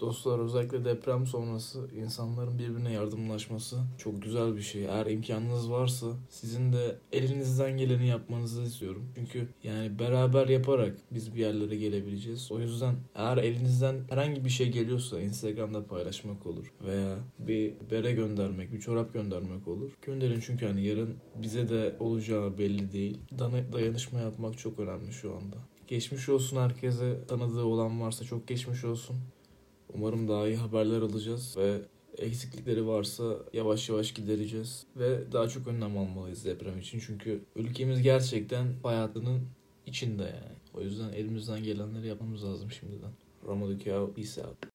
Dostlar özellikle deprem sonrası insanların birbirine yardımlaşması çok güzel bir şey. Eğer imkanınız varsa sizin de elinizden geleni yapmanızı istiyorum. Çünkü yani beraber yaparak biz bir yerlere gelebileceğiz. O yüzden eğer elinizden herhangi bir şey geliyorsa Instagram'da paylaşmak olur veya bir bere göndermek, bir çorap göndermek olur. Gönderin çünkü hani yarın bize de olacağı belli değil. Dayanışma yapmak çok önemli şu anda. Geçmiş olsun herkese. Tanıdığı olan varsa çok geçmiş olsun. Umarım daha iyi haberler alacağız ve eksiklikleri varsa yavaş yavaş gidereceğiz. Ve daha çok önlem almalıyız deprem için. Çünkü ülkemiz gerçekten hayatının içinde yani. O yüzden elimizden gelenleri yapmamız lazım şimdiden. Ramadan peace out.